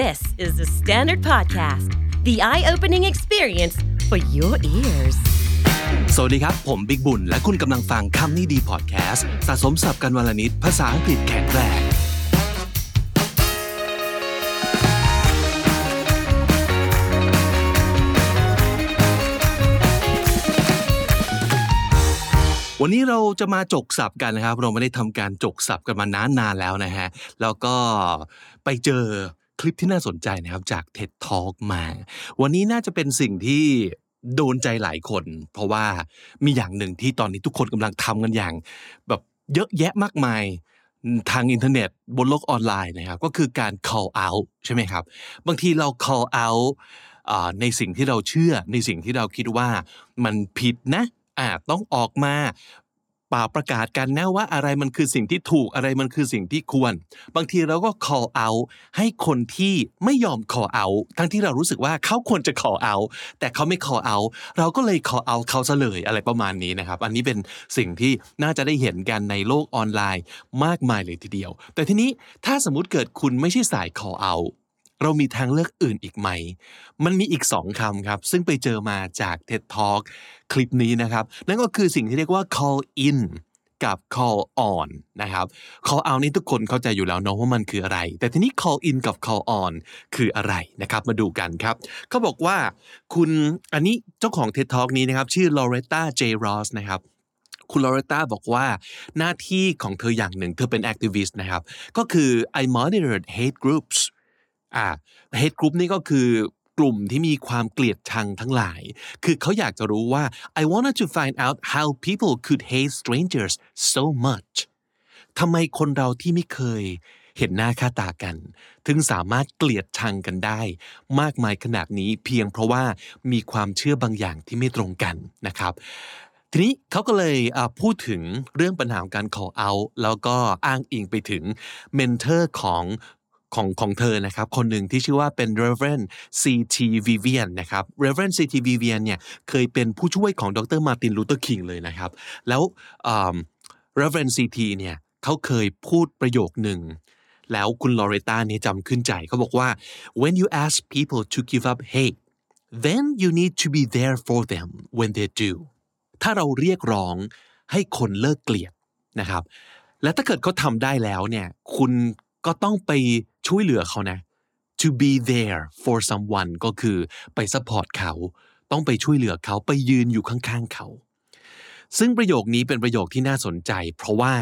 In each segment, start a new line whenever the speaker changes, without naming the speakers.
This is the Standard Podcast, the eye opening experience for your ears.
สวัสดีครับ ผมบิ๊กบุญ และคุณกำลังฟังคำนี้ดีพอดแคสต์สะสมสับกันวลนิด ภาษาอังกฤษแข็งแรงวันนี้เราจะมาจกสับกันนะครับ เราไม่ได้ทำการจกสับกันมานานนานแล้วนะฮะ แล้วก็ไปเจอ คลิปที่น่าสนใจนะครับจาก TED Talk มา วันนี้น่าจะเป็นสิ่งที่โดนใจหลายคน เพราะว่ามีอย่างหนึ่งที่ตอนนี้ทุกคนกำลังทำกันอย่าง แบบเยอะแยะมากมายทางอินเทอร์เน็ตบนโลกออนไลน์นะครับก็คือการ call out ใช่ไหมครับ บางทีเรา call out ในสิ่งที่เราเชื่อในสิ่งที่เราคิดว่ามันผิดนะอ่าต้องออกมา ป่าประกาศกันนะว่าอะไรมันคือสิ่งที่ถูกอะไรมันคือสิ่งที่ควร บางทีเราก็ call out ให้คนที่ไม่ยอม call out ทั้งที่เรารู้สึกว่าเขาควรจะ call out แต่เขาไม่ call out เราก็เลย call out เขาซะเลยอะไรประมาณนี้นะครับ อันนี้เป็นสิ่งที่น่าจะได้เห็นกันในโลกออนไลน์มากมายเลยทีเดียว แต่ทีนี้ถ้าสมมติเกิดคุณไม่ใช่สาย call out เรามีทางเลือกอื่นอีกไหม มันมีอีกสองคำครับ ซึ่งไปเจอมาจาก TED Talk คลิปนี้นะครับ นั่นก็คือสิ่งที่เรียกว่า call in กับ call on นะครับ call out นี่ทุกคนเข้าใจอยู่แล้วเนาะว่ามันคืออะไร แต่ทีนี้ call in กับ call on คืออะไรนะครับ มาดูกันครับ เขาบอกว่าคุณอันนี้เจ้าของ TED Talk นี้นะครับ ชื่อ Loretta J. Ross นะครับคุณลอเรต้าบอกว่าหน้าที่ของเธออย่างหนึ่ง เธอเป็นแอคทิวิสต์นะครับ ก็คือ I monitored hate groups อ่า hate group นี่ก็คือกลุ่มที่มีความเกลียดชังทั้งหลาย คือเขาอยากจะรู้ว่า I wanted to find out how people could hate strangers so much ทำไมคนเราที่ไม่เคยเห็นหน้าค่าตากัน ถึงสามารถเกลียดชังกันได้ มากมายขนาดนี้เพียงเพราะว่ามีความเชื่อบางอย่างที่ไม่ตรงกันนะครับ ทีนี้เขาก็เลยพูดถึงเรื่องปัญหาของการ call out แล้วก็อ้างอิงไปถึงmentor ของ ของของเธอนะครับ คนหนึ่งที่ชื่อว่าเป็น Reverend C.T. Vivian นะครับ Reverend C.T. Vivian เนี่ยเคยเป็นผู้ช่วยของดร.มาร์ตินลูเทอร์คิงเลยนะครับ แล้ว Reverend C.T. เนี่ยเขาเคยพูดประโยคหนึ่งแล้วคุณลอเรต้าเนี่ยจำขึ้นใจเขาบอกว่า when you ask people to give up hate then you need to be there for them when they do ถ้าเราเรียกร้องให้คนเลิกเกลียดนะครับ และถ้าเกิดเขาทำได้แล้วเนี่ย คุณก็ต้องไป ช่วยเหลือเขานะ to be there for someone ก็คือไป support เขา ต้องไปช่วยเหลือเขาไปยืนอยู่ข้างๆเขา ซึ่งประโยคนี้เป็นประโยคที่น่าสนใจ เพราะว่า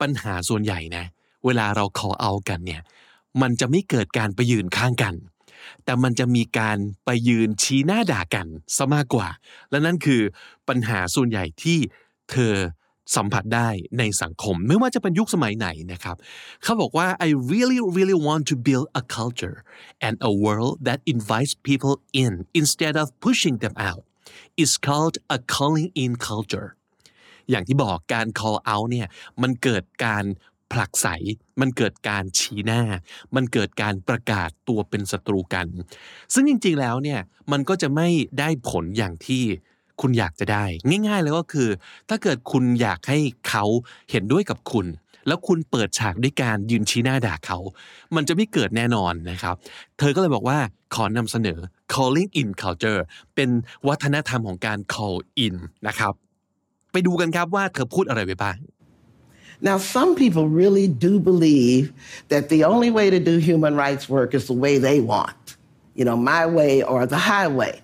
ปัญหาส่วนใหญ่นะ เวลาเรา call out กันเนี่ย มันจะไม่เกิดการไปยืนข้างกัน แต่มันจะมีการไปยืนชี้หน้าด่ากันซะมากกว่า และนั่นคือปัญหาส่วนใหญ่ที่เธอ สัมผัสได้ในสังคม ไม่ว่าจะเป็นยุคสมัยไหนนะครับเขาบอกว่า I really really want to build a culture and a world that invites people in instead of pushing them out It's called a calling in culture อย่างที่บอกการ call out เนี่ยมันเกิดการผลักไส มันเกิดการชี้หน้า มันเกิดการประกาศตัวเป็นศัตรูกัน ซึ่งจริงๆแล้วเนี่ยมันก็จะไม่ได้ผลอย่างที่ คุณอยากจะได้ ง่าย ๆ เลยก็คือ ถ้าเกิดคุณอยากให้เขาเห็นด้วยกับคุณ แล้วคุณเปิดฉากด้วยการยืนชี้หน้าด่าเขา มันจะไม่เกิดแน่นอนนะครับ เธอก็เลยบอกว่าขอนำเสนอ calling in culture เป็นวัฒนธรรมของการ call in นะครับ ไปดูกันครับว่าเธอพูดอะไรไปบ้าง
Now, some people really do believe that the only way to do human rights work is the way they want, you know, my way or the highway.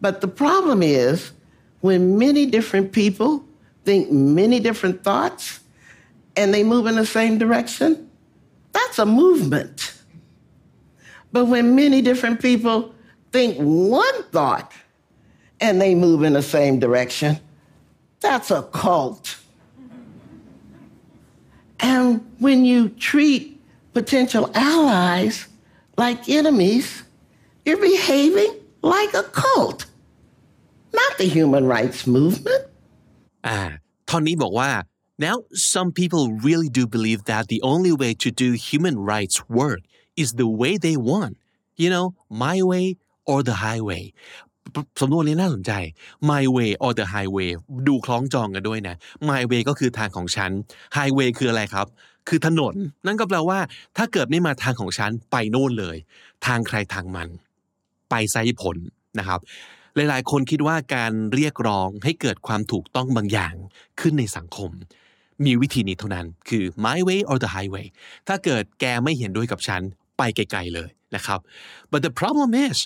But the problem is when many different people think many different thoughts and they move in the same direction, that's a movement. But when many different people think one thought and they move in the same direction, that's a cult. And when you treat potential allies like enemies, you're behaving like a cult, not the human rights movement.
อ่าท่อนนี้บอกว่า now some people really do believe that the only way to do human rights work is the way they want you know my way or the highway สำนวนนี้น่าสนใจ my way or the highway ดูคล้องจองกันด้วยนะ my way ก็คือทางของฉัน highway คืออะไรครับ คือถนน นั่นก็แปลว่า ถ้าเกิดไม่มาทางของฉัน ไปโน่นเลย ทางใครทางมัน ไปไซผลนะครับ หลายๆ คนคิดว่าการเรียกร้องให้เกิดความถูกต้องบางอย่างขึ้นในสังคม มีวิธีนี้เท่านั้นคือ my way or the highway ถ้าเกิดแกไม่เห็นด้วยกับฉันไปไกลๆเลยนะครับ but the problem is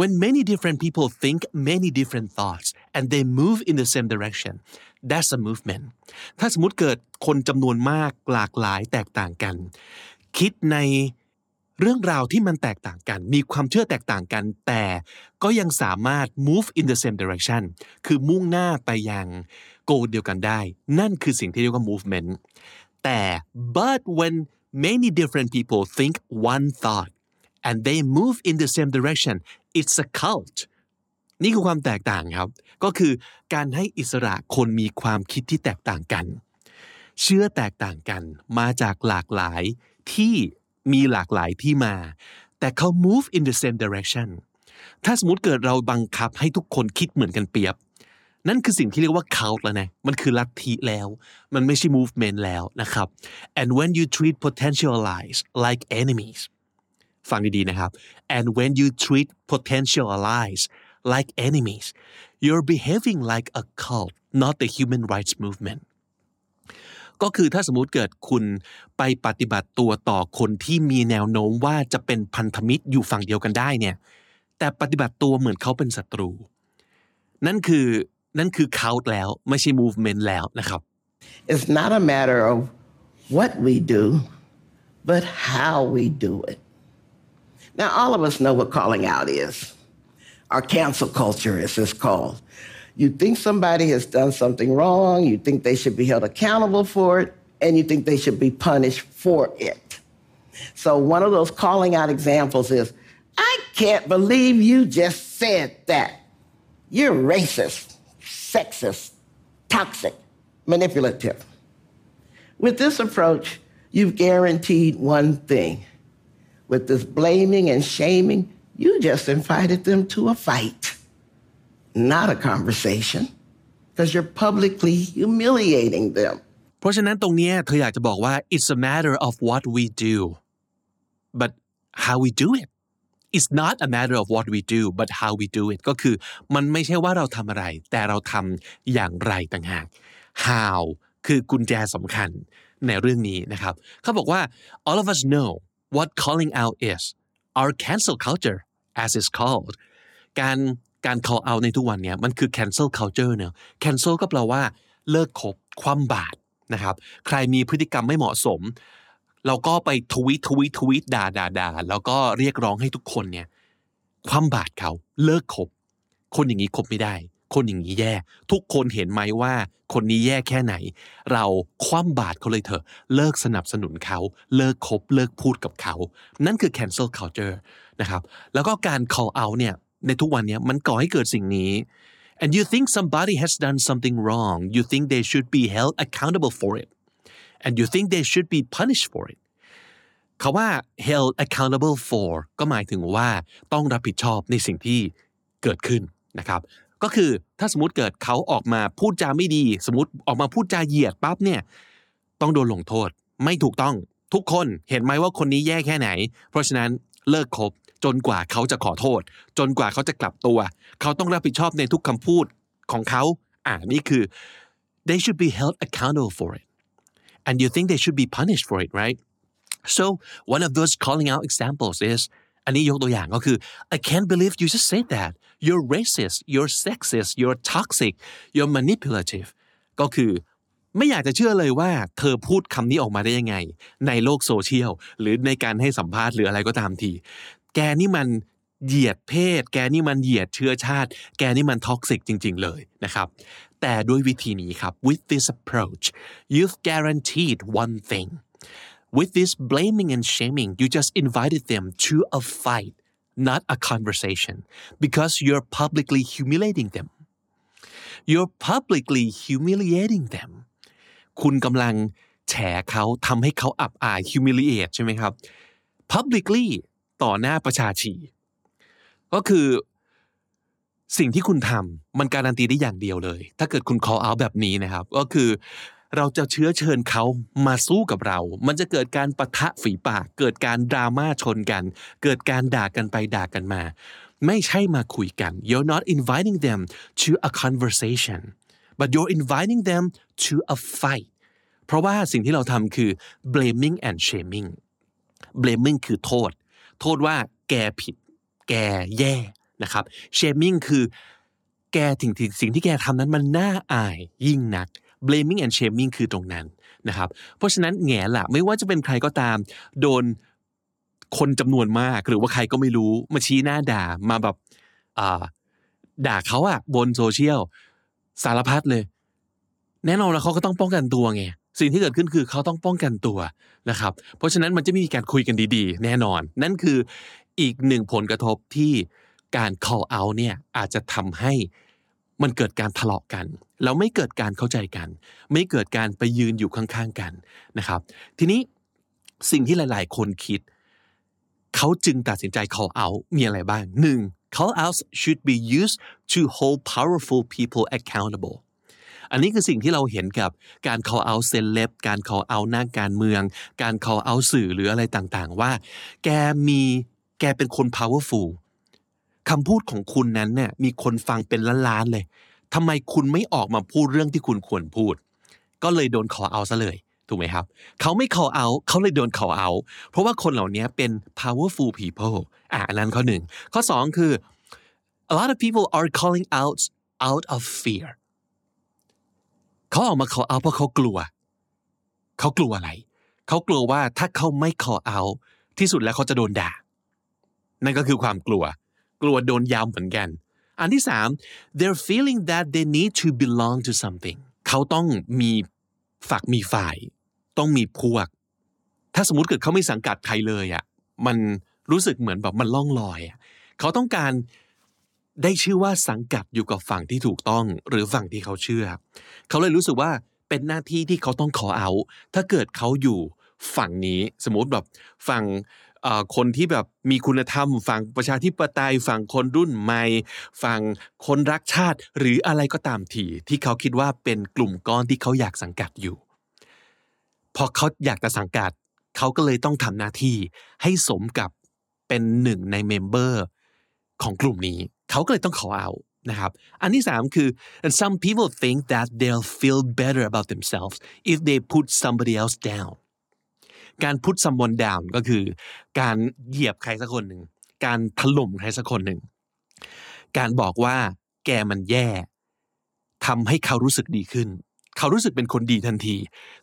when many different people think many different thoughts and they move in the same direction that's a movement ถ้าสมมติเกิดคนจำนวนมากหลากหลายแตกต่างกัน คิดใน เรื่องราวที่มันแตกต่างกัน มีความเชื่อแตกต่างกัน แต่ก็ยังสามารถ move in the same direction คือมุ่งหน้าไปยังโกเดียวกันได้ นั่นคือสิ่งที่เรียกว่า movement แต่ but when many different people think one thought and they move in the same direction it's a cult นี่คือความแตกต่างครับ ก็คือการให้อิสระคนมีความคิดที่แตกต่างกัน เชื่อแตกต่างกัน มาจากหลากหลายที่ มีหลากหลายที่มา แต่เขา move in the same direction ถ้าสมมติเกิดเราบังคับให้ทุกคนคิดเหมือนกันเปียบ นั่นคือสิ่งที่เรียกว่า cult แล้วนะมันคือลัทธิแล้ว มันไม่ใช่ movement แล้วนะครับ and when you treat potential allies like enemies ฟังดีๆนะครับ and when you treat potential allies like enemies you're behaving like a cult not the human rights movement ก็คือถ้าสมมุติเกิดคุณไปปฏิบัติตัวต่อคนที่มีแนวโน้มว่าจะเป็นพันธมิตรอยู่ฝั่งเดียวกันได้เนี่ย แต่ปฏิบัติตัวเหมือนเขาเป็นศัตรู นั่นคือนั่นคือเขาแล้วไม่ใช่ movement แล้วนะครับ
It's not a matter of what we do, but how we do it. Now, all of us know what calling out is. Our cancel culture, as it's called. You think somebody has done something wrong, you think they should be held accountable for it, and you think they should be punished for it. So, one of those calling out examples is I can't believe you just said that. You're racist, sexist, toxic, manipulative. With this approach, you've guaranteed one thing. With this blaming and shaming, you just invited them to a fight, not a conversation, because you're publicly humiliating them.
เพราะฉะนั้นตรงเนี้ยเธออยากจะบอกว่า it's a matter of what we do but how we do it it's not a matter of what we do but how we do it ก็คือมันไม่ใช่ว่าเราทำอะไร แต่เราทำอย่างไรต่างหาก how คือกุญแจสำคัญในเรื่องนี้นะครับ เขาบอกว่า all of us know what calling out is our cancel culture as it's called การ การ call out ในทุกวันเนี้ยมันคือ cancel culture เนอะ cancel ก็แปลว่าเลิกคบคว่ำบาตรนะครับ ใครมีพฤติกรรมไม่เหมาะสม เราก็ไปทวีตทวีตทวีตด่าด่าด่าแล้วก็เรียกร้องให้ทุกคนเนี่ยคว่ำบาตรเขาเลิกคบ คนอย่างนี้คบไม่ได้ คนอย่างนี้แย่ ทุกคนเห็นไหมว่า คนนี้แย่แค่ไหน เราคว่ำบาตรเขาเลยเถอะ เลิกสนับสนุนเขา เลิกคบ เลิกพูดกับเขา นั่นคือ cancel culture นะครับ แล้วก็การ call out เนี่ย ในทุกวันนี้มันก่อให้เกิดสิ่งนี้ and you think somebody has done something wrong you think they should be held accountable for it and you think they should be punished for it คาว่า held accountable for ก็หมายถึงว่าต้องรับผิดชอบในสิ่งที่เกิดขึ้นนะครับ ก็คือถ้าสมมติเกิดเขาออกมาพูดจาไม่ดี สมมติออกมาพูดจาเหยียดปั๊บเนี่ยต้องโดนลงโทษไม่ถูกต้องทุกคนเห็นไหมว่าคนนี้แย่แค่ไหน เพราะฉะนั้นเลิกคบ จนกว่าเขาจะขอโทษ จนกว่าเขาจะกลับตัว เขาต้องรับผิดชอบในทุกคำพูดของเขาอ่านี่คือ they should be held accountable for it and you think they should be punished for it right so one of those calling out examples is อันนี้ยกตัวอย่างก็คือ I can't believe you just said that you're racist you're sexist you're toxic you're manipulative ก็คือไม่อยากจะเชื่อเลยว่าเธอพูดคำนี้ออกมาได้ยังไง ในโลกโซเชียล หรือในการให้สัมภาษณ์หรืออะไรก็ตามที แกนี่มันเหยียดเพศ แกนี่มันเหยียดเชื้อชาติ แกนี่มันท็อกซิกจริง ๆ เลยนะครับ แต่ด้วยวิธีนี้ครับ with this approach you've guaranteed one thing with this blaming and shaming you just invited them to a fight not a conversation because you're publicly humiliating them you're publicly humiliating them คุณกำลังแฉเขาทำให้เขาอับอาย humiliate ใช่ไหมครับ publicly ต่อหน้าประชาชี ก็คือสิ่งที่คุณทำมันการันตีได้อย่างเดียวเลย ถ้าเกิดคุณ call out แบบนี้นะครับ ก็คือเราจะเชื้อเชิญเขามาสู้กับเรา มันจะเกิดการปะทะฝีปาก เกิดการดราม่าชนกัน เกิดการด่ากันไปด่ากันมา ไม่ใช่มาคุยกัน you're not inviting them to a conversation but you're inviting them to a fight เพราะว่าสิ่งที่เราทำคือ blaming and shaming blaming คือโทษ โทษว่าแกผิด แกแย่นะครับ shaming คือแกถึงสิ่งที่แกทำนั้นมันน่าอายยิ่งนัก blaming and shaming คือตรงนั้นนะครับ เพราะฉะนั้นแง่ละไม่ว่าจะเป็นใครก็ตาม โดนคนจำนวนมากหรือว่าใครก็ไม่รู้มาชี้หน้าด่ามาแบบด่าเขาอะบนโซเชียลสารพัดเลย แน่นอนแล้วเขาก็ต้องป้องกันตัวไง สิ่งที่เกิดขึ้นคือเขาต้องป้องกันตัวนะครับ เพราะฉะนั้นมันจะไมีการคุยกันดีๆ แน่นอน นั่นคืออีกหนึ่งผลกระทบที่การ call out เนี่ยอาจจะทำให้มันเกิดการทะเลาะกัน แล้วไม่เกิดการเข้าใจกัน ไม่เกิดการไปยืนอยู่ข้างๆกันนะครับ ทีนี้สิ่งที่หลายๆ คนคิด เขาจึงตัดสินใจ call out มีอะไรบ้างหนึ่ง call outs should be used to hold powerful people accountable อันนี้คือสิ่งที่เราเห็นกับการ call out เซเลบการ call out นักการเมือง การ call out สื่อหรืออะไรต่างๆ ว่า แกมีแกเป็นคน powerful คำพูดของคุณนั้นเนี่ยมีคนฟังเป็นล้านๆเลยทำไมคุณไม่ออกมาพูดเรื่องที่คุณควรพูด ก็เลยโดน call out ซะเลยถูกไหมครับ เขาไม่ call out เขาเลยโดน call out เพราะว่าคนเหล่านี้เป็น powerful people อะอันนั้นข้อหนึ่งข้อสองคือ a lot of people are calling out out of fear เขาออกมา call out เพราะเขากลัว เขากลัวอะไร เขากลัวว่าถ้าเขาไม่ call out ที่สุดแล้วเขาจะโดนด่า นั่นก็คือความกลัว กลัวโดนยามเหมือนกัน อันที่สาม they're feeling that they need to belong to something เขาต้องมีฝักมีฝ่าย ต้องมีพวก ถ้าสมมติเกิดเขาไม่สังกัดใครเลยอะ มันรู้สึกเหมือนแบบมันล่องลอยอะ เขาต้องการ ได้ชื่อว่าสังกัดอยู่กับฝั่งที่ถูกต้อง หรือฝั่งที่เขาเชื่อ เขาเลยรู้สึกว่าเป็นหน้าที่ที่เขาต้องขอเอา ถ้าเกิดเขาอยู่ฝั่งนี้สมมติแบบฝั่งคนที่แบบมีคุณธรรม ฝั่งประชาธิปไตยฝั่งคนรุ่นใหม่ ฝั่งคนรักชาติ หรืออะไรก็ตามทีที่เขาคิดว่าเป็นกลุ่มก้อนที่เขาอยากสังกัดอยู่ พอเขาอยากจะสังกัด เขาก็เลยต้องทำหน้าที่ให้สมกับเป็นหนึ่งในเมมเบอร์ของกลุ่มนี้ เขาก็เลยต้องขอเอานะครับอันที่สามคือ and some people think that they'll feel better about themselves if they put somebody else down การ put someone down ก็คือ การเหยียบใครสักคนหนึ่ง การถล่มใครสักคนหนึ่ง การบอกว่าแกมันแย่ทำให้เขารู้สึกดีขึ้น เขารู้สึกเป็นคนดีทันที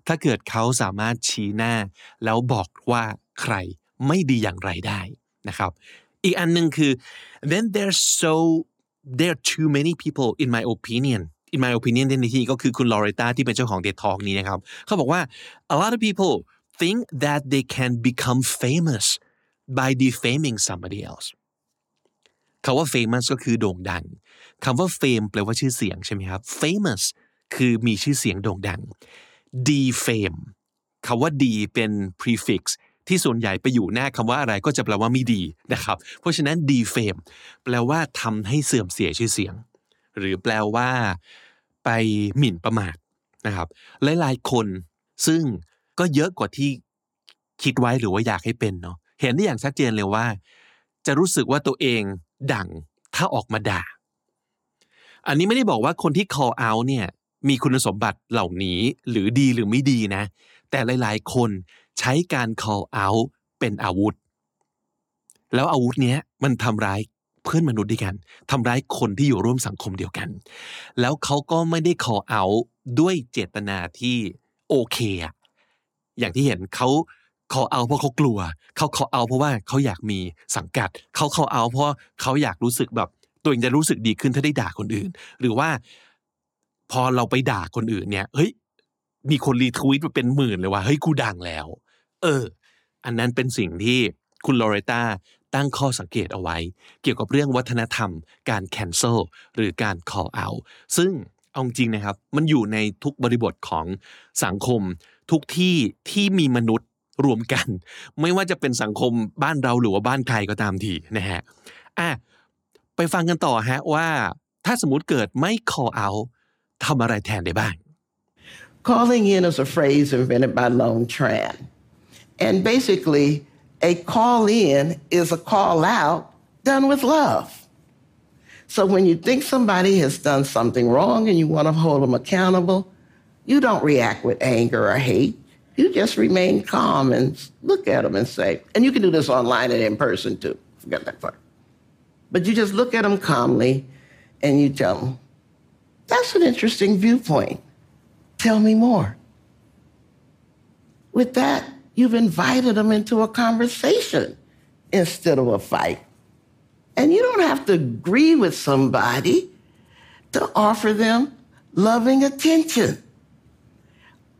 ถ้าเกิดเขาสามารถชี้หน้า แล้วบอกว่าใครไม่ดีอย่างไรได้นะครับ อีกอันหนึ่งคือ then there's so there are too many people in my opinion in my opinion ในที่ก็คือคุณลอเรต้าที่เป็นเจ้าของเดททอกนี้นะครับเขาบอกว่า a lot of people think that they can become famous by defaming somebody else คาว่า famous ก็คือโด่งดังคำว่า fame แปลว่าชื่อเสียงใช่ไหมครับ famous คือมีชื่อเสียงโด่งดัง defame คำว่า d เป็น prefix ที่ส่วนใหญ่ไปอยู่หน้าคำว่าอะไรก็จะแปลว่าไม่ดีนะครับ เพราะฉะนั้น defame แปลว่าทำให้เสื่อมเสียชื่อเสียง หรือแปลว่า ไปหมิ่นประมาทนะครับหลายๆคนซึ่งก็เยอะกว่าที่คิดไว้หรือว่าอยากให้เป็นเนาะเห็นได้อย่างชัดเจนเลยว่า จะรู้สึกว่าตัวเองดังถ้าออกมาด่า อันนี้ไม่ได้บอกว่าคนที่ call out เนี่ยมีคุณสมบัติเหล่านี้หรือดีหรือไม่ดีนะ แต่หลาย ๆ คน ใช้การ call out เป็นอาวุธ แล้วอาวุธเนี้ยมันทำร้ายเพื่อนมนุษย์ด้วยกันทำร้ายคนที่อยู่ร่วมสังคมเดียวกัน แล้วเขาก็ไม่ได้ call out ด้วยเจตนาที่โอเคอะอย่างที่เห็นเขา call out เพราะเขากลัว เขา call out เพราะว่าเขาอยากมีสังกัด เขา call out เพราะเขาอยากรู้สึกแบบ ตัวเองจะรู้สึกดีขึ้นถ้าได้ด่าคนอื่น หรือว่า พอเราไปด่าคนอื่นเนี่ย เฮ้ย มีคนรีทวีตมาเป็นหมื่นเลยว่าเฮ้ยกูดังแล้ว เออ อันนั้นเป็นสิ่งที่คุณลอเรต้าตั้งข้อสังเกตเอาไว้ เกี่ยวกับเรื่องวัฒนธรรม การ cancel หรือการ call out ซึ่งเอาจริงนะครับ มันอยู่ในทุกบริบทของสังคม ทุกที่ที่มีมนุษย์รวมกัน ไม่ว่าจะเป็นสังคมบ้านเราหรือว่าบ้านใครก็ตามทีนะฮะอะไปฟังกันต่อฮะว่า ถ้าสมมติเกิดไม่ call out ทำอะไรแทนได้บ้าง
Calling in is a phrase invented by Lone Tran. And basically, a call in is a call out done with love. So when you think somebody has done something wrong and you want to hold them accountable, you don't react with anger or hate. You just remain calm and look at them and say, and you can do this online and in person too. Forget that part. But you just look at them calmly and you tell them, that's an interesting viewpoint. Tell me more. With that, you've invited them into a conversation instead of a fight. And you don't have to agree with somebody to offer them loving attention.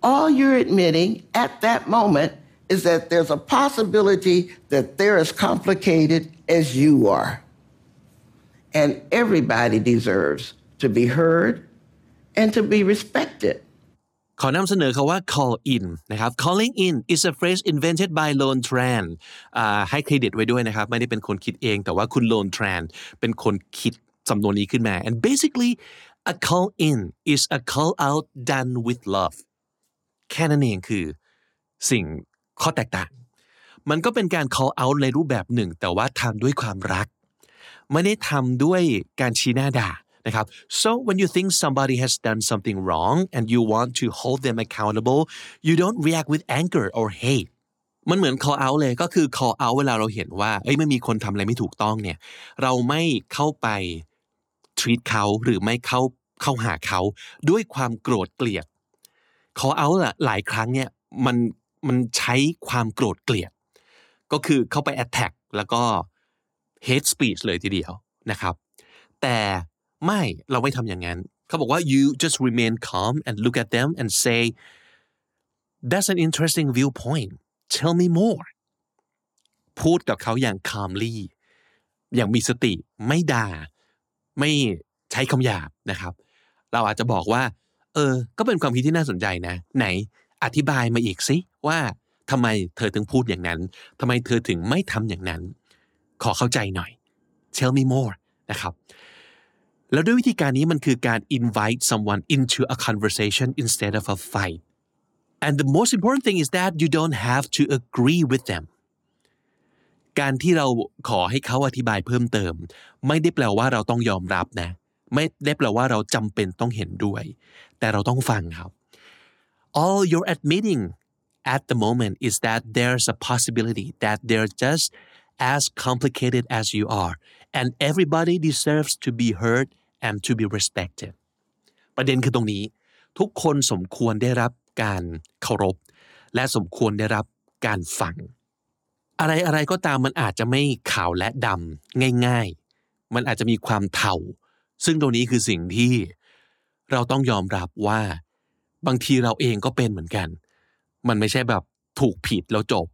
All you're admitting at that moment is that there's a possibility that they're as complicated as you are. And everybody deserves to be heard and to be respected.
ขอนำเสนอคาว่า call in นะครับ calling in is a phrase invented by Lone Tran ให้เครดิตไว้ด้วยนะครับ ไม่ได้เป็นคนคิดเอง แต่ว่าคุณ Lone Tran เป็นคนคิดสำนวนนี้ขึ้นมา and basically a call in is a call out done with love แค่นั้นเองคือสิ่งข้อแตกต่าง มันก็เป็นการ call out ในรูปแบบหนึ่ง แต่ว่าทำด้วยความรัก ไม่ได้ทำด้วยการชี้หน้าด่า นะครับ so when you think somebody has done something wrong and you want to hold them accountable you don't react with anger or hate มันเหมือน call out เลยก็คือ call out เวลาเราเห็นว่าเอ้ยไม่มีคนทำอะไรไม่ถูกต้องเนี่ยเราไม่เข้าไป treat เขาหรือไม่เข้าเข้าหาเขาด้วยความโกรธเกลียด call out อะหลายครั้งเนี่ยมันมันใช้ความโกรธเกลียด ก็คือเข้าไป attack แล้วก็ hate speech เลยทีเดียวนะครับ แต่ ไม่เราไม่ทำอย่างนั้นเขาบอกว่า you just remain calm and look at them and say that's an interesting viewpoint tell me more พูดกับเขาอย่าง calmly อย่างมีสติไม่ด่า ไม่ใช้คำหยาบนะครับ เราอาจจะบอกว่า เออ ก็เป็นความคิดที่น่าสนใจนะ ไหนอธิบายมาอีกสิว่าทำไมเธอถึงพูดอย่างนั้นทำไมเธอถึงไม่ทำอย่างนั้น ขอเข้าใจหน่อย tell me more นะครับ แล้วด้วยวิธีการนี้มันคือการ invite someone into a conversation instead of a fight and the most important thing is that you don't have to agree with them การที่เราขอให้เขาอธิบายเพิ่มเติม ไม่ได้แปลว่าเราต้องยอมรับนะ ไม่ได้แปลว่าเราจำเป็นต้องเห็นด้วย แต่เราต้องฟังครับ all you're admitting at the moment is that there's a possibility that they're just as complicated as you are and everybody deserves to be heard and to be respected ประเด็นคือตรงนี้ ทุกคนสมควรได้รับการเคารพ และสมควรได้รับการฟัง อะไรอะไรก็ตามมันอาจจะไม่ขาวและดำง่าย ๆ มันอาจจะมีความเทาซึ่งตรงนี้คือสิ่งที่เราต้องยอมรับว่า บางทีเราเองก็เป็นเหมือนกัน มันไม่ใช่แบบถูกผิดแล้วจบ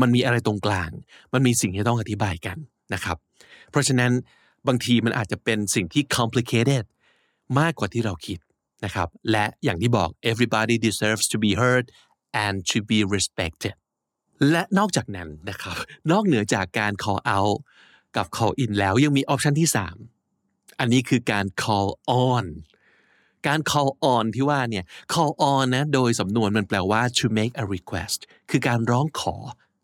มันมีอะไรตรงกลาง มันมีสิ่งที่ต้องอธิบายกันนะครับ เพราะฉะนั้น บางทีมันอาจจะเป็นสิ่งที่ complicated มากกว่าที่เราคิดนะครับ และอย่างที่บอก everybody deserves to be heard and to be respected และนอกจากนั้นนะครับ นอกเหนือจากการ call out กับ call in แล้วยังมีออปชันที่ 3 อันนี้คือการ call on การ call on ที่ว่าเนี่ย call on นะ โดยสำนวนมันแปลว่า to make a request คือการร้องขอ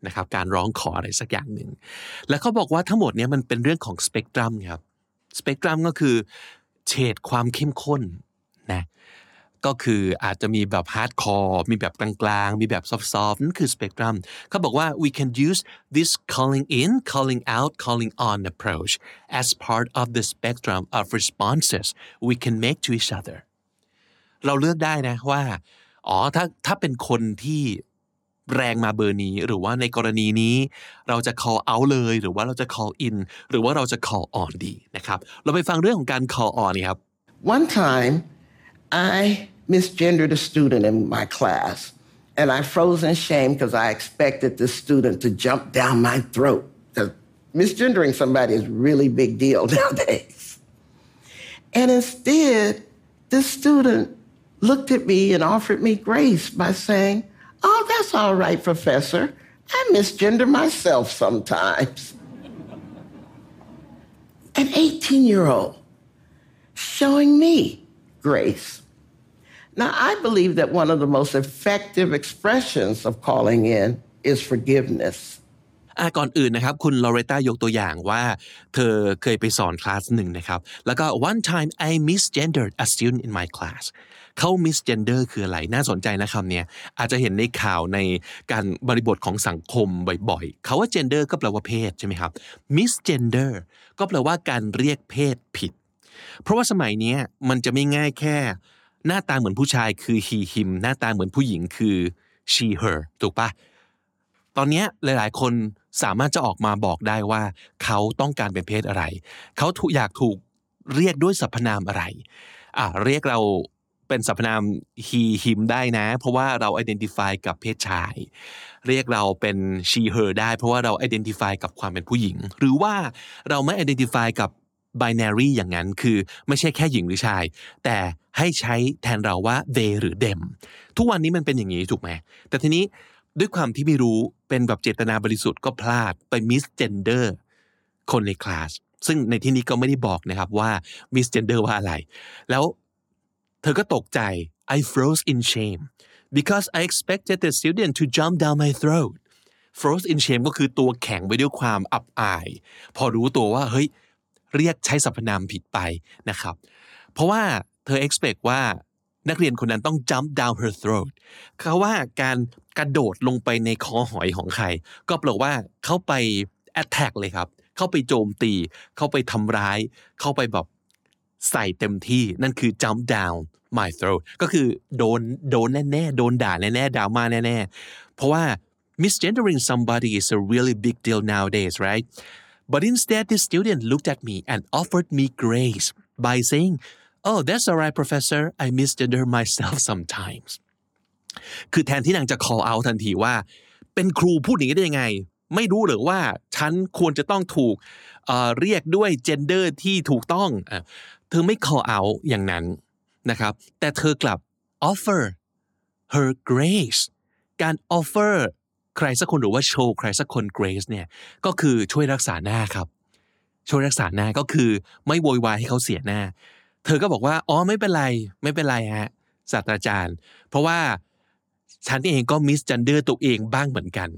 นะครับการร้องขออะไรสักอย่างหนึ่งแล้วเขาบอกว่าทั้งหมดนี่ยมันเป็นเรื่องของสเปกตรัมครับสเปกตรัมก็คือเฉดความเข้มข้นนะก็คืออาจจะมีแบบ hardcore มีแบบกลางๆ มีแบบ soft ๆนั่นคือสเปกตรัมเขาบอกว่า we can use this calling in calling out calling on approach as part of the spectrum of responses we can make to each other เราเลือกได้นะว่า อ๋อ ถ้าถ้าเป็นคนที่ แรงมาเบอร์นี้ หรือว่าในกรณีนี้ เราจะ call out เลย หรือว่าเราจะ call in หรือว่าเราจะ call on ดีนะครับ เราไปฟังเรื่องของการ call on ครับ
One time, I misgendered a student in my class, and I froze in shame because I expected the student to jump down my throat. 'Cause misgendering somebody is a really big deal nowadays. And instead, the student looked at me and offered me grace by saying, Oh, that's all right, Professor. I misgender myself sometimes. An 18 year old showing me grace. Now, I believe that one of the most effective expressions of calling in is forgiveness.
อ่ะก่อนอื่นนะครับ คุณลอเรต้ายกตัวอย่างว่า เธอเคยไปสอนคลาสหนึ่งนะครับ แล้วก็ one time I misgendered a student in my class เขา misgender คืออะไรน่าสนใจนะคำเนี้ยอาจจะเห็นในข่าวในการบริบทของสังคมบ่อยๆเขาว่า gender ก็แปลว่าเพศใช่ไหมครับ misgender ก็แปลว่าการเรียกเพศผิด เพราะว่าสมัยนี้มันจะไม่ง่ายแค่ หน้าตาเหมือนผู้ชายคือ he him หน้าตาเหมือนผู้หญิงคือ she her ถูกปะตอนนี้หลาย ๆ คนสามารถจะออกมาบอกได้ว่า เขาต้องการเป็นเพศอะไร เขาอยากถูกเรียกด้วยสรรพนามอะไรอะเรียกเรา เป็นสรรพนาม he him ได้นะ เพราะว่าเรา identify กับเพศชาย เรียกเราเป็น she her ได้ เพราะว่าเรา identify กับความเป็นผู้หญิง หรือว่าเราไม่ identify กับ binary อย่างนั้นคือไม่ใช่แค่หญิงหรือชาย แต่ให้ใช้แทนเราว่า they หรือ them ทุกวันนี้มันเป็นอย่างนี้ถูกไหมแต่ทีนี้ด้วยความที่ไม่รู้เป็นแบบเจตนาบริสุทธิ์ก็พลาดไป misgender คนในคลาสซึ่งในที่นี้ก็ไม่ได้บอกนะครับว่า misgender ว่าอะไร แล้ว เธอก็ตกใจ I froze in shame because I expected the student to jump down my throat froze in shame ก็คือตัวแข็งไปด้วยความอับอาย พอรู้ตัวว่าเฮ้ยเรียกใช้สรรพนามผิดไปนะครับ เพราะว่าเธอ expect ว่านักเรียนคนนั้นต้อง jump down her throat เขาว่าการกระโดดลงไปในคอหอยของใคร ก็แปลว่าเขาไป attack เลยครับ เข้าไปโจมตี เข้าไปทำร้าย เข้าไปแบบ ใส่เต็มที่นั่นคือ jump down my throat ก็คือโดนโดนแน่ๆ โดนด่าแน่ๆดราม่าแน่ๆ เพราะว่า misgendering somebody is a really big deal nowadays right but instead the student looked at me and offered me grace by saying oh that's alright professor I misgender myself sometimes คือแทนที่นางจะ call out ทันทีว่า เป็นครูพูดอย่างนี้ได้ยังไง ไม่รู้หรือว่าฉันควรจะต้องถูกเเรียกด้วย gender ที่ถูกต้อง เธอไม่ call out อย่างนั้นนะครับ แต่เธอกลับ offer her grace การ offer ใครสักคนหรือว่าโชว์ใครสักคน grace เนี่ยก็คือช่วยรักษาหน้าครับ ช่วยรักษาหน้าก็คือไม่โวยวายให้เขาเสียหน้า เธอก็บอกว่าอ๋อไม่เป็นไรไม่เป็นไรฮะศาสตราจารย์ เพราะว่าฉันเองก็มิสจันเดอร์ตัวเองบ้างเหมือนกัน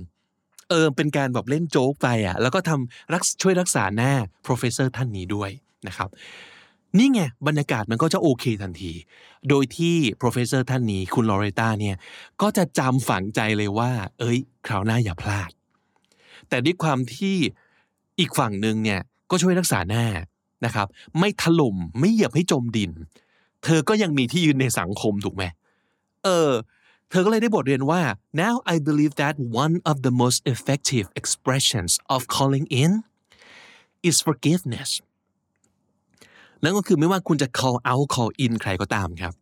เออเป็นการแบบเล่นโจ๊กไปอะแล้วก็ทำรักช่วยรักษาหน้า professor ท่านนี้ด้วยนะครับ นี่ไงบรรยากาศมันก็จะโอเคทันที โดยที่ professor ท่านนี้คุณลอเรต้าเนี่ยก็จะจำฝังใจเลยว่า เอ้ย คราวหน้าอย่าพลาด แต่ด้วยความที่อีกฝั่งหนึ่งเนี่ยก็ช่วยรักษาหน้านะครับ ไม่ถล่มไม่เหยียบให้จมดิน เธอก็ยังมีที่ยืนในสังคมถูกไหมเออ เธอก็เลยได้บทเรียนว่า now I believe that one of the most effective expressions of calling in is forgiveness นั่นก็คือไม่ว่าคุณจะ call out call in ใครก็ตามครับ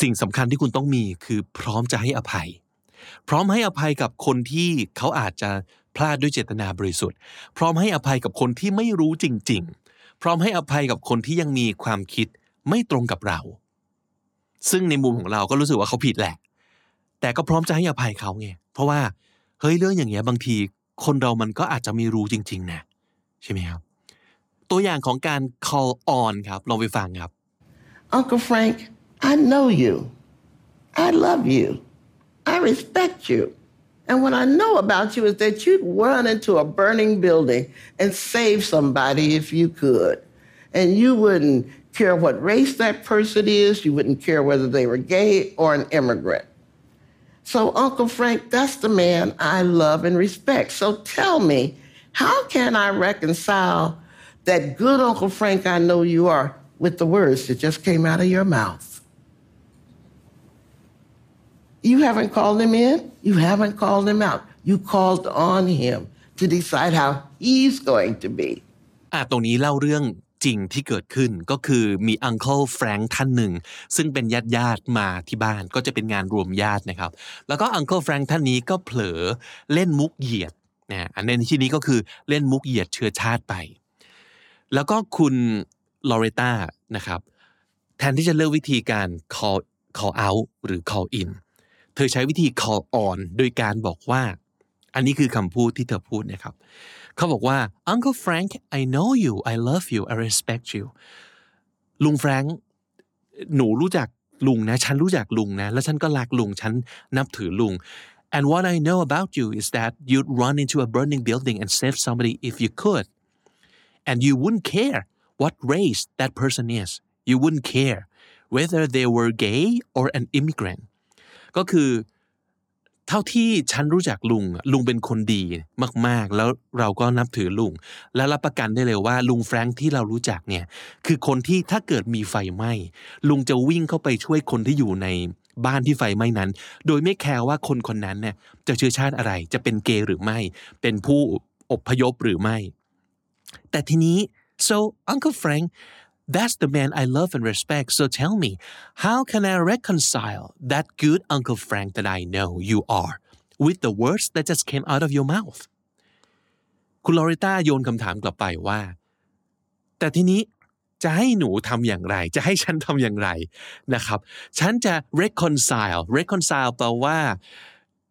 สิ่งสำคัญที่คุณต้องมีคือพร้อมจะให้อภัย พร้อมให้อภัยกับคนที่เขาอาจจะพลาดด้วยเจตนาบริสุทธิ์ พร้อมให้อภัยกับคนที่ไม่รู้จริง ๆ พร้อมให้อภัยกับคนที่ยังมีความคิดไม่ตรงกับเรา ซึ่งในมุมของเราก็รู้สึกว่าเขาผิดแหละ แต่ก็พร้อมจะให้อภัยเขาไงเพราะว่าเฮ้ยเรื่องอย่างเงี้ยบางทีคนเรามันก็อาจจะไม่รู้จริง ๆ นะ ใช่ไหมครับ ตัวอย่างของการ call on ครับลองไปฟังครับ
Uncle Frank, I know you. I love you. I respect you. And what I know about you is that you'd run into a burning building and save somebody if you could. And you wouldn't care what race that person is, you wouldn't care whether they were gay or an immigrant. So, Uncle Frank, that's the man I love and respect. So tell me, how can I reconcile that good Uncle Frank I know you are with the words that just came out of your mouth? You haven't called him in, you haven't called him out. You called on him to decide how he's going to be.
อะตรงนี้เล่าเรื่องจริงที่เกิดขึ้นก็คือมีอังเคิลแฟรงค์ท่านหนึ่ง ซึ่งเป็นญาติญาติมาที่บ้านก็จะเป็นงานรวมญาตินะครับ แล้วก็อังเคิลแฟรงค์ท่านนี้ก็เผลอเล่นมุกเหยียดนะอันในที่นี้ก็คือเล่นมุกเหยียดเชื้อชาติไป แล้วก็คุณลอเรต้านะครับแทนที่จะเลือกวิธีการ call call out หรือ call in เธอใช้วิธี call on โดยการบอกว่า อันนี้คือคำพูดที่เธอพูดนะครับเขาบอกว่า Uncle Frank I know you I love you I respect you ลุงแฟรงค์หนูรู้จักลุงนะ ฉันรู้จักลุงนะ แล้วฉันก็รักลุง ฉันนับถือลุง and what I know about you is that you'd run into a burning building and save somebody if you could and you wouldn't care what race that person is you wouldn't care whether they were gay or an immigrant ก็คือเท่าที่ฉันรู้จักลุง ลุงเป็นคนดีมาก ๆ แล้วเราก็นับถือลุง และรับประกันได้เลยว่า ลุงแฟรงค์ที่เรารู้จักเนี่ย คือคนที่ถ้าเกิดมีไฟไหม้ ลุงจะวิ่งเข้าไปช่วยคนที่อยู่ในบ้านที่ไฟไหม้นั้น โดยไม่แคร์ว่าคนคนนั้นเนี่ยจะเชื้อชาติอะไร จะเป็นเกย์หรือไม่ เป็นผู้อพยพหรือไม่ แต่ทีนี้ so Uncle Frank That's the man I love and respect. So tell me, how can I reconcile that good Uncle Frank that I know you are with the words that just came out of your mouth? คุณลอริต้าโยนคำถามกลับไปว่า แต่ทีนี้จะให้หนูทำอย่างไร จะให้ฉันทำอย่างไรนะครับ ฉันจะ reconcile reconcile แปลว่า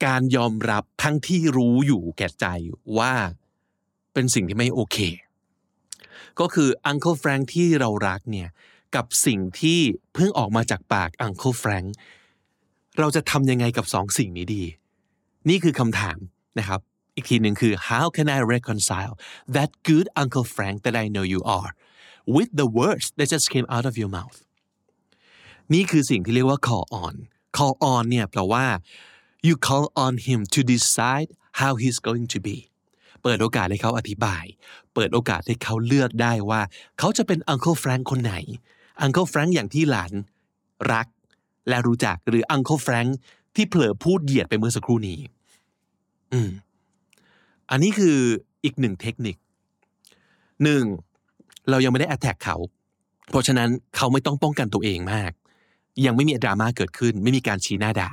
การยอมรับทั้งที่รู้อยู่แก่ใจว่าเป็นสิ่งที่ไม่โอเค ก็คือ Uncle Frank ที่เรารักเนี่ยกับสิ่งที่เพิ่งออกมาจากปาก Uncle Frank เราจะทำยังไงกับสองสิ่งนี้ดี นี่คือคำถามนะครับ อีกทีหนึ่งคือ how can I reconcile that good Uncle Frank that I know you are with the words that just came out of your mouth นี่คือสิ่งที่เรียกว่า call on call on เนี่ยแปลว่า you call on him to decide how he's going to be เปิดโอกาสให้เขาอธิบาย เปิดโอกาสให้เขาเลือกได้ว่า เขาจะเป็น Uncle Frank คนไหน Uncle Frank อย่างที่หลานรัก และรู้จักหรือ Uncle Frankที่เผลอพูดเหยียดไปเมื่อสักครู่นี้ อืม อันนี้คืออีกหนึ่งเทคนิคหนึ่งเรายังไม่ได้แอตแทกเขา เพราะฉะนั้นเขาไม่ต้องป้องกันตัวเองมาก ยังไม่มีดราม่าเกิดขึ้น ไม่มีการชี้หน้าด่า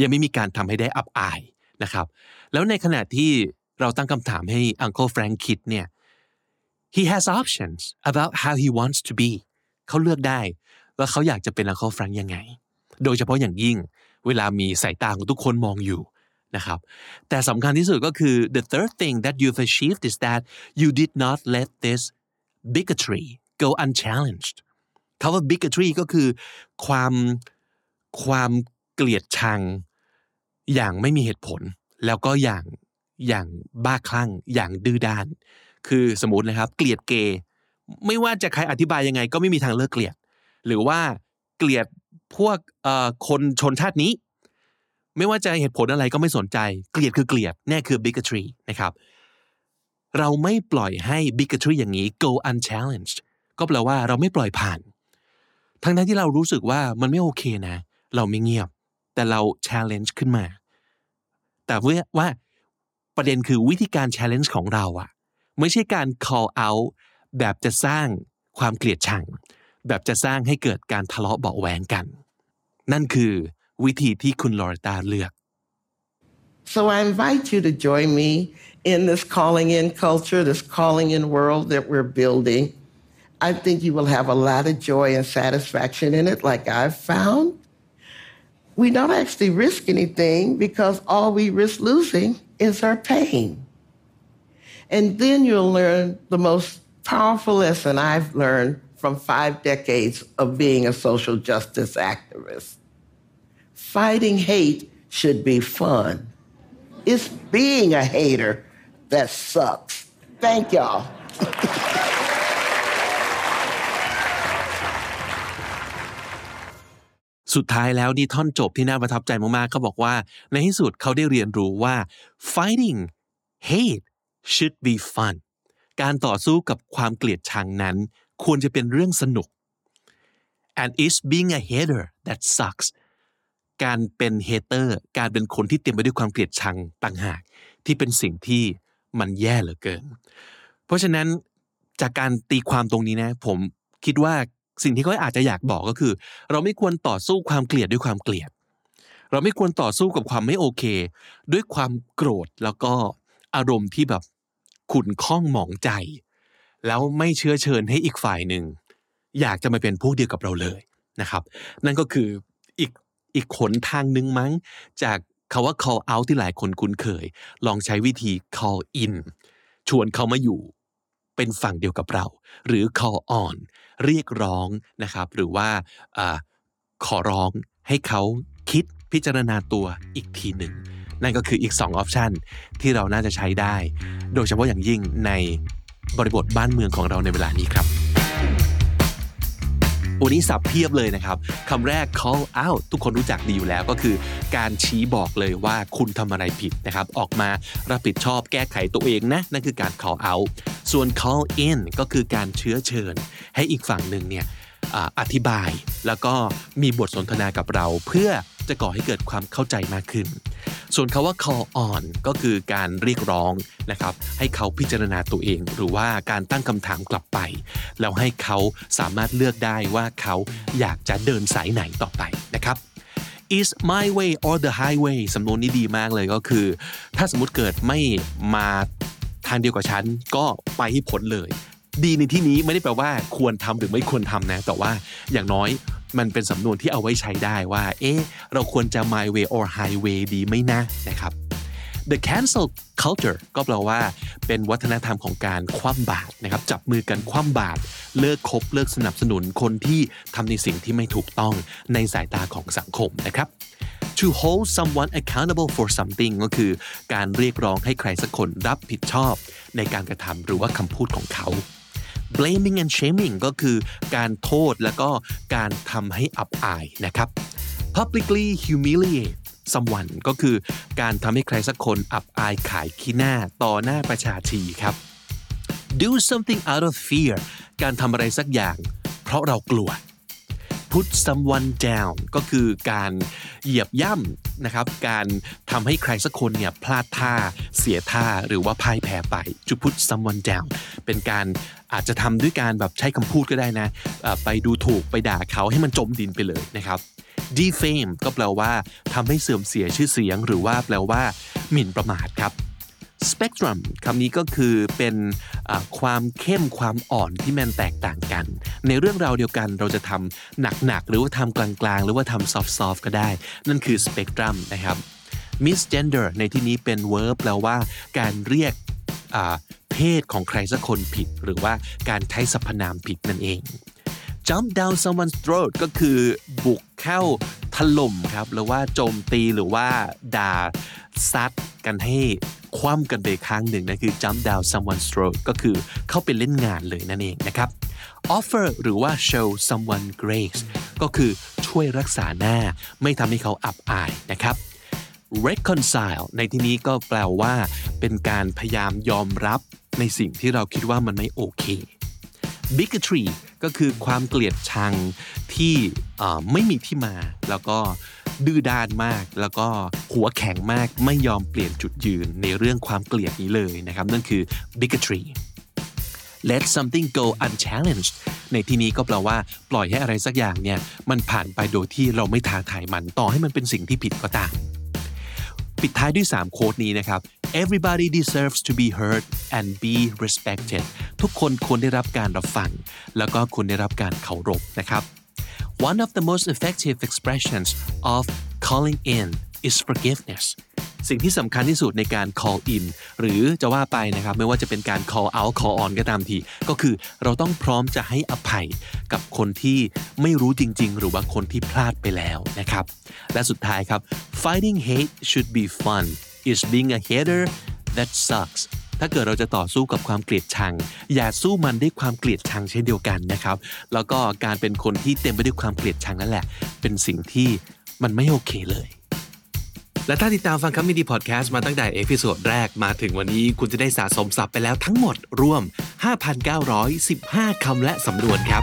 ยังไม่มีการทำให้ได้อับอายนะครับ แล้วในขณะที่ เราตั้งคำถามให้ Uncle Frank คิดเนี่ย he has options about how he wants to be เขาเลือกได้ว่าเขาอยากจะเป็น Uncle Frank ยังไง โดยเฉพาะอย่างยิ่งเวลามีสายตาของทุกคนมองอยู่นะครับ แต่สำคัญที่สุดก็คือ the third thing that you've achieved is that you did not let this bigotry go unchallenged คำว่า bigotry ก็คือความความเกลียดชังอย่างไม่มีเหตุผล แล้วก็อย่าง อย่างบ้าคลั่งอย่างดื้อด้าน คือสมมตินะครับ เกลียดเกย์ไม่ว่าจะใครอธิบายยังไง ก็ไม่มีทางเลิกเกลียด หรือว่าเกลียดพวกคนชนชาตินี้ ไม่ว่าจะเหตุผลอะไรก็ไม่สนใจ เกลียดคือเกลียดแน่คือ bigotry นะครับ เราไม่ปล่อยให้ bigotry อย่างนี้ go unchallenged ก็แปลว่าเราไม่ปล่อยผ่าน ทั้งนั้นที่เรารู้สึกว่ามันไม่โอเคนะ เราไม่เงียบ แต่เรา challenge ขึ้นมา แต่ว่า ประเด็นคือวิธีการ challenge ของเราอะไม่ใช่การ call out แบบจะสร้างความเกลียดชัง แบบจะสร้างให้เกิดการทะเลาะเบาแหวงกัน นั่นคือวิธีที่คุณลอริตาเลือก
So I invite you to join me in this calling in culture, this calling in world that we're building. I think you will have a lot of joy and satisfaction in it, like I've found. We don't actually risk anything because all we risk losing is our pain. And then you'll learn the most powerful lesson I've learned from five decades of being a social justice activist. Fighting hate should be fun. It's being a hater that sucks. Thank y'all.
สุดท้ายแล้วนี่ท่อนจบที่น่าประทับใจมากๆเขาบอกว่า ในที่สุดเขาได้เรียนรู้ว่า fighting hate should be fun การต่อสู้กับความเกลียดชังนั้น ควรจะเป็นเรื่องสนุก and it's being a hater that sucks การเป็นเฮเตอร์การเป็นคนที่เต็มไปด้วยความเกลียดชังต่างหาก ที่เป็นสิ่งที่มันแย่เหลือเกิน เพราะฉะนั้นจากการตีความตรงนี้นะ ผมคิดว่า สิ่งที่เขาอาจจะอยากบอกก็คือ เราไม่ควรต่อสู้ความเกลียดด้วยความเกลียด เราไม่ควรต่อสู้กับความไม่โอเค ด้วยความโกรธแล้วก็อารมณ์ที่แบบขุ่นข้องหมองใจ แล้วไม่เชื้อเชิญให้อีกฝ่ายหนึ่งอยากจะมาเป็นพวกเดียวกับเราเลยนะครับ นั่นก็คืออีกอีกขนทางหนึ่งมั้ง จากคาว่า call out ที่หลายคนคุ้นเคย ลองใช้วิธี call in ชวนเขามาอยู่ เป็นฝั่งเดียวกับเรา หรือ call on เรียกร้องนะครับ หรือว่าขอร้องให้เขาคิดพิจารณาตัวอีกทีหนึ่ง นั่นก็คืออีก 2 ออปชันที่เราน่าจะใช้ได้ โดยเฉพาะอย่างยิ่งในบริบทบ้านเมืองของเราในเวลานี้ครับ วันนี้สับเพียบเลยนะครับคำแรก call out ทุกคนรู้จักดีอยู่แล้วก็คือ การชี้บอกเลยว่าคุณทำอะไรผิดนะครับ ออกมารับผิดชอบแก้ไขตัวเองนะ นั่นคือการ call out ส่วน call in ก็คือการเชื้อเชิญ ให้อีกฝั่งหนึ่งเนี่ยอธิบายแล้วก็มีบทสนทนากับเราเพื่อจะก่อให้เกิดความเข้าใจมากขึ้น ส่วนคาว่า call on ก็คือการเรียกร้องนะครับให้เขาพิจารณาตัวเอง หรือว่าการตั้งคำถามกลับไป แล้วให้เขาสามารถเลือกได้ว่าเขาอยากจะเดินสายไหนต่อไปนะครับ is my way or the highway สำนวนนี้ดีมากเลยก็คือ ถ้าสมมติเกิดไม่มาทางเดียวกับฉันก็ไปให้พ้นเลย ดีในที่นี้ไม่ได้แปลว่าควรทำหรือไม่ควรทำนะ แต่ว่าอย่างน้อยมันเป็นสำนวนที่เอาไว้ใช้ได้ว่า เอ๊ะ เราควรจะ my way or highway ดีไหมนะนะครับ The cancel culture ก็แปลว่า เป็นวัฒนธรรมของการคว่ำบาตรนะครับ จับมือกันคว่ำบาตรเลิกคบเลิกสนับสนุนคนที่ทำในสิ่งที่ไม่ถูกต้องในสายตาของสังคมนะครับ to hold someone accountable for something ก็คือ การเรียกร้องให้ใครสักคนรับผิดชอบ ในการกระทำหรือว่าคำพูดของเขา blaming and shaming ก็คือการโทษแล้วก็การทำให้อับอายนะครับ publicly humiliate someone ก็คือการทำให้ใครสักคนอับอายขายขี้หน้าต่อหน้าประชาชีครับ do something out of fear การทำอะไรสักอย่าง เพราะเรากลัว put someone down ก็คือการเหยียบย่ำ นะครับ การทำให้ใครสักคนเนี่ยพลาดท่า เสียท่าหรือว่าพ่ายแพ้ไป to put someone down เป็นการอาจจะทำด้วยการแบบใช้คำพูดก็ได้นะ ไปดูถูกไปด่าเขาให้มันจมดินไปเลยนะครับ defame ก็แปลว่าทำให้เสื่อมเสียชื่อเสียง หรือว่าแปลว่า หมิ่นประมาทครับ spectrum คำนี้ก็คือเป็นความเข้มความอ่อนที่มันแตกต่างกัน ในเรื่องราวเดียวกันเราจะทำหนักๆ หรือว่าทำกลางๆ หรือว่าทำ soft ๆก็ได้ นั่นคือ spectrum นะครับ misgender ในที่นี้เป็น verb แปลว่าการเรียกเพศของใครสักคนผิด หรือว่าการใช้สรรพนามผิดนั่นเอง jump down someone's throat ก็คือบุกเข้าถล่มครับ หรือว่าโจมตีหรือว่าด่าซัดกันให้คว่ำกันไปข้งหนึ่งนั่นคือ jump down someone's throat ก็คือเข้าไปเล่นงานเลยนั่นเองนะครับ offer หรือว่า show someone grace ก็คือช่วยรักษาหน้าไม่ทำให้เขาอับอายนะครับ reconcile ในที่นี้ก็แปลว่าเป็นการพยายามยอมรับในสิ่งที่เราคิดว่ามันไม่โอเค bigotry ก็คือความเกลียดชังที่ไม่มีที่มา แล้วก็ดื้อด้านมาก แล้วก็หัวแข็งมากไม่ยอมเปลี่ยนจุดยืนในเรื่องความเกลียดนี้เลยนะครับนั่นคือ bigotry let something go unchallenged ในที่นี้ก็แปลว่า ปล่อยให้อะไรสักอย่างเนี่ยมันผ่านไปโดยที่เราไม่ท้าทายมันต่อให้มันเป็นสิ่งที่ผิดก็ตาม ปิดท้ายด้วย 3 โค้ดนี้นะครับ everybody deserves to be heard and be respected ทุกคนควรได้รับการรับฟัง แล้วก็ควรได้รับการเคารพนะครับ one of the most effective expressions of calling in is forgiveness สิ่งที่สำคัญที่สุดในการ call in หรือจะว่าไปนะครับ ไม่ว่าจะเป็นการ call out call on ก็ตามที ก็คือเราต้องพร้อมจะให้อภัยกับคนที่ไม่รู้จริง ๆ หรือว่าคนที่พลาดไปแล้วนะครับ และสุดท้ายครับ fighting hate should be fun is being a hater that sucks ถ้าเกิดเราจะต่อสู้กับความเกลียดชัง อย่าสู้มันด้วยความเกลียดชังเช่นเดียวกันนะครับ แล้วก็การเป็นคนที่เต็มไปด้วยความเกลียดชังนั่นแหละ เป็นสิ่งที่มันไม่โอเคเลยและถ้าติดตามฟังคำนี้ดีพอดแคสต์มาตั้งแต่ episode แรกมาถึงวันนี้คุณจะได้สะสมศัพท์ไปแล้วทั้งหมดรวม 5,915 คำและสำนวนครับ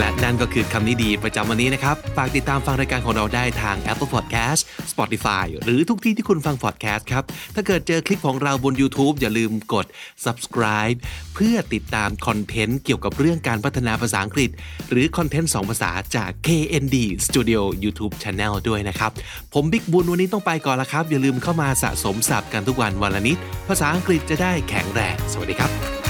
และนั่นก็คือคำนี้ดีประจำวันนี้นะครับ ฝากติดตามฟังรายการของเราได้ทาง Apple Podcast Spotify หรือทุกที่ที่คุณฟัง podcast ครับ ถ้าเกิดเจอคลิปของเราบน YouTube อย่าลืมกด subscribe เพื่อติดตามคอนเทนต์เกี่ยวกับเรื่องการพัฒนาภาษาอังกฤษ หรือคอนเทนต์ 2 ภาษาจาก KND Studio YouTube Channel ด้วยนะครับ ผมบิ๊กบุญวันนี้ต้องไปก่อนละครับ อย่าลืมเข้ามาสะสมศัพท์กันทุกวันวันละนิด ภาษาอังกฤษจะได้แข็งแรง สวัสดีครับ